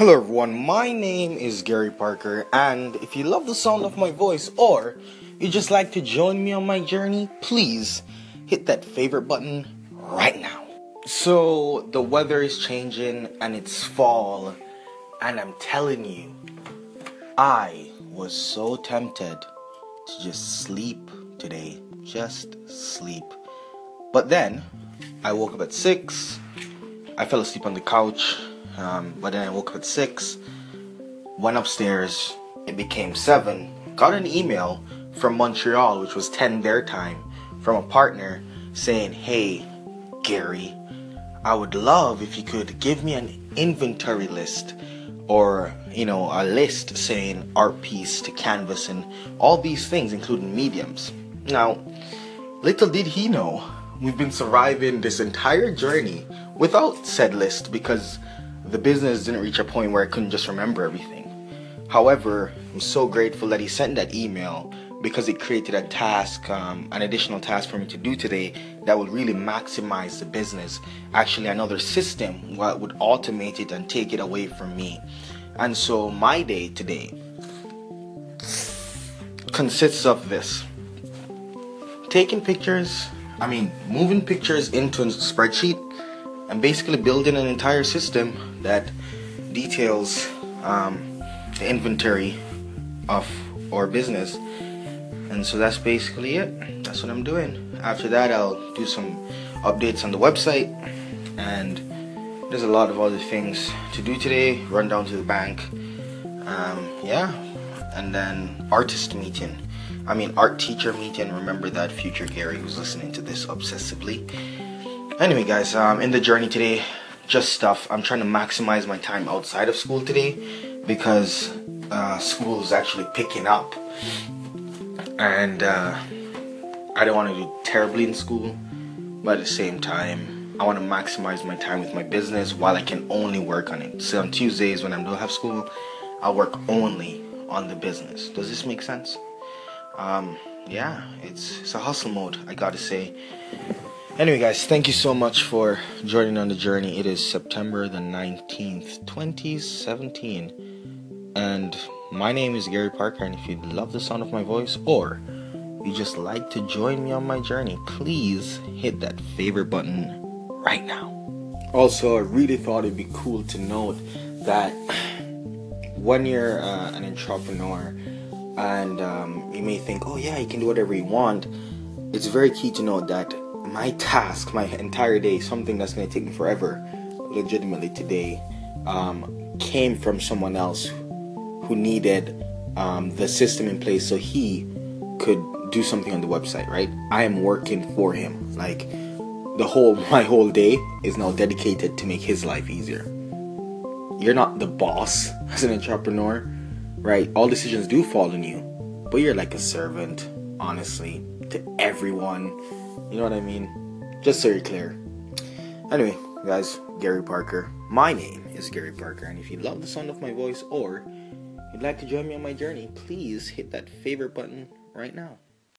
Hello, everyone. My name is Gary Parker, and if you love the sound of my voice or you just like to join me on my journey, please hit that favorite button right now. So, the weather is changing and it's fall, and I'm telling you, I was so tempted to just sleep today. Just sleep. But then, I woke up at 6, I fell asleep on the couch um, but then I woke up at 6, went upstairs, it became 7, got an email from Montreal, which was 10 their time, from a partner saying, Hey, Gary, I would love if you could give me an inventory list or, you know, a list saying art piece to canvas and all these things, including mediums. Now, little did he know, we've been surviving this entire journey without said list because the business didn't reach a point where I couldn't just remember everything. However, I'm so grateful that he sent that email because it created a task, um, an additional task for me to do today that would really maximize the business. Actually, another system would automate it and take it away from me. And so, my day today consists of this taking pictures, I mean, moving pictures into a spreadsheet and basically building an entire system that details um, the inventory of our business. And so that's basically it. That's what I'm doing. After that, I'll do some updates on the website, and there's a lot of other things to do today. Run down to the bank, um, yeah, and then artist meeting. I mean, art teacher meeting. Remember that future Gary was listening to this obsessively. Anyway, guys, um, in the journey today, just stuff. I'm trying to maximize my time outside of school today because uh, school is actually picking up, and uh, I don't want to do terribly in school, but at the same time, I want to maximize my time with my business while I can only work on it. So on Tuesdays when I don't have school, I'll work only on the business. Does this make sense? Um, yeah, it's it's a hustle mode. I gotta say. Anyway, guys, thank you so much for joining on the journey. It is September the 19th, 2017. And my name is Gary Parker. And if you love the sound of my voice or you just like to join me on my journey, please hit that favorite button right now. Also, I really thought it'd be cool to note that when you're uh, an entrepreneur and um, you may think, oh, yeah, you can do whatever you want, it's very key to note that my task, my entire day, something that's going to take me forever, legitimately today, um, came from someone else who needed um, the system in place so he could do something on the website, right? I am working for him. Like the whole, my whole day is now dedicated to make his life easier. You're not the boss as an entrepreneur, right? All decisions do fall on you, but you're like a servant, honestly, to everyone you know what I mean? Just so you're clear. Anyway, guys, Gary Parker. My name is Gary Parker, and if you love the sound of my voice or you'd like to join me on my journey, please hit that favorite button right now.